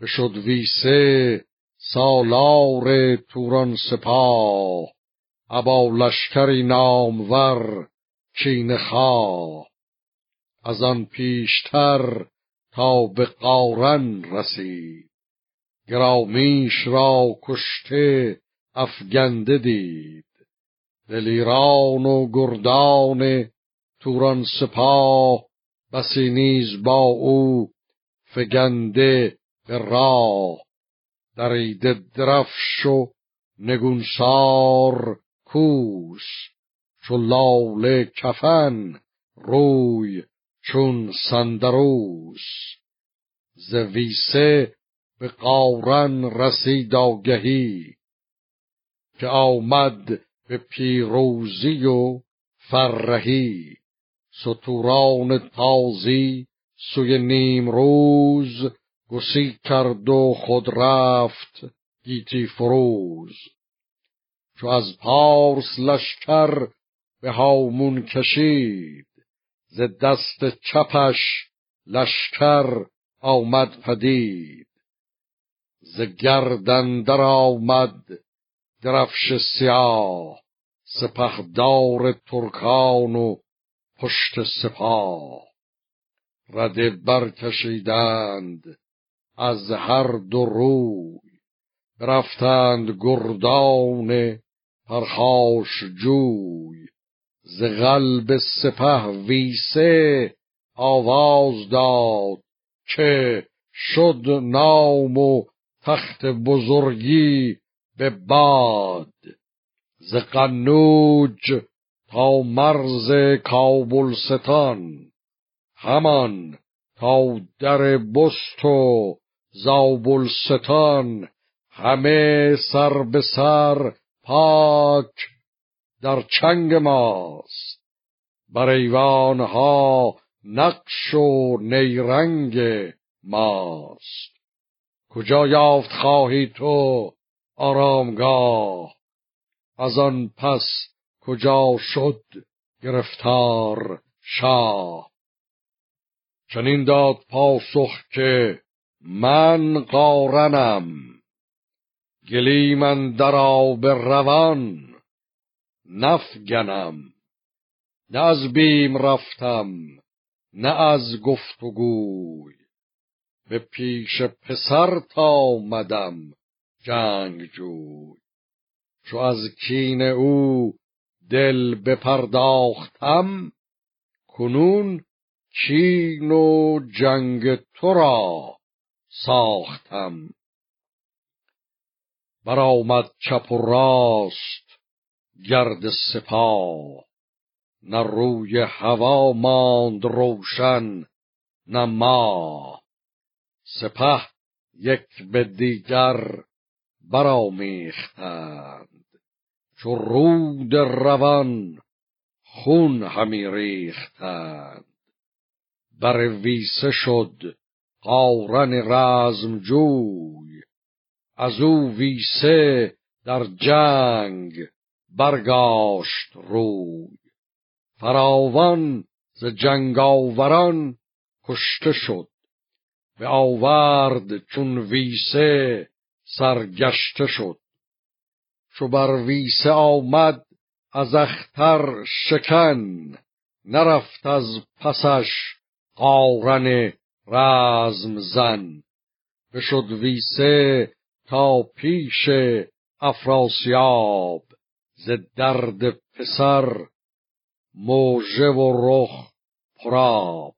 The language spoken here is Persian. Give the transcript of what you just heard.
بشد ویسه سالار توران سپاه ابا لشکری نامور کین خواه. از آن پیشتر تا به قارن رسید. گرامیش را کشته افگنده دید. دلیران و گردان توران سپاه بسی نیز با او فگنده به راه. دریده درفش و نگونسار کوس. چو لاله کفن روی چون سندروس. ز ویسه به قارن رسید آگهی که آمد به پیروزی و فرهی. ستوران تازی سوی نیم روز گسی کرد و خود رفت گیتی فروز. چو از پارس لشکر به هامون کشید. ز دست چپش لشکر آمد پدید. ز گردن در آمد درفش سیاه. سپهدار ترکان و پشت سپاه. رده برکشیدند. از هر دو روی. رفتند گردان پرخاش جوی. ز قلب سپه ویسه آواز داد که شد نام و تخت بزرگی به باد. ز قنوج تا مرز کابلستان همان تا در بست و زابلستان همه سر به سر پاک در چنگ ماست. بر ایوانها نقش و نیرنگ ماست. کجا یافت خواهی تو آرامگاه؟ از آن پس کجا شد گرفتار شاه؟ چنین داد پاسخ که من قارنم گلیمن در آب روان نفگنم. نه از بیم رفتم نه از گفتگوی به پیش پسر تا مدم جنگ جوی. چو از کین او دل بپرداختم کنون کین و جنگ تو را ساختم. برآمد چپ و راست گرد سپاه نه روی هوا ماند روشن نه ما. سپه یک به دیگر برآمیختند. چو رود روان خون همی ریختند. بر ویسه شد قارن رزم جوی از او ویسه در جنگ برگاشت روی. فراوان ز جنگاوران کشته شد. به آورد چون ویسه سرگشته شد. چو بر ویسه آمد از اختر شکن نرفت از پسش قارن رزم زن بشد ویسه تا پیش افراسیاب. ز درد پسر موژه و رخ پراب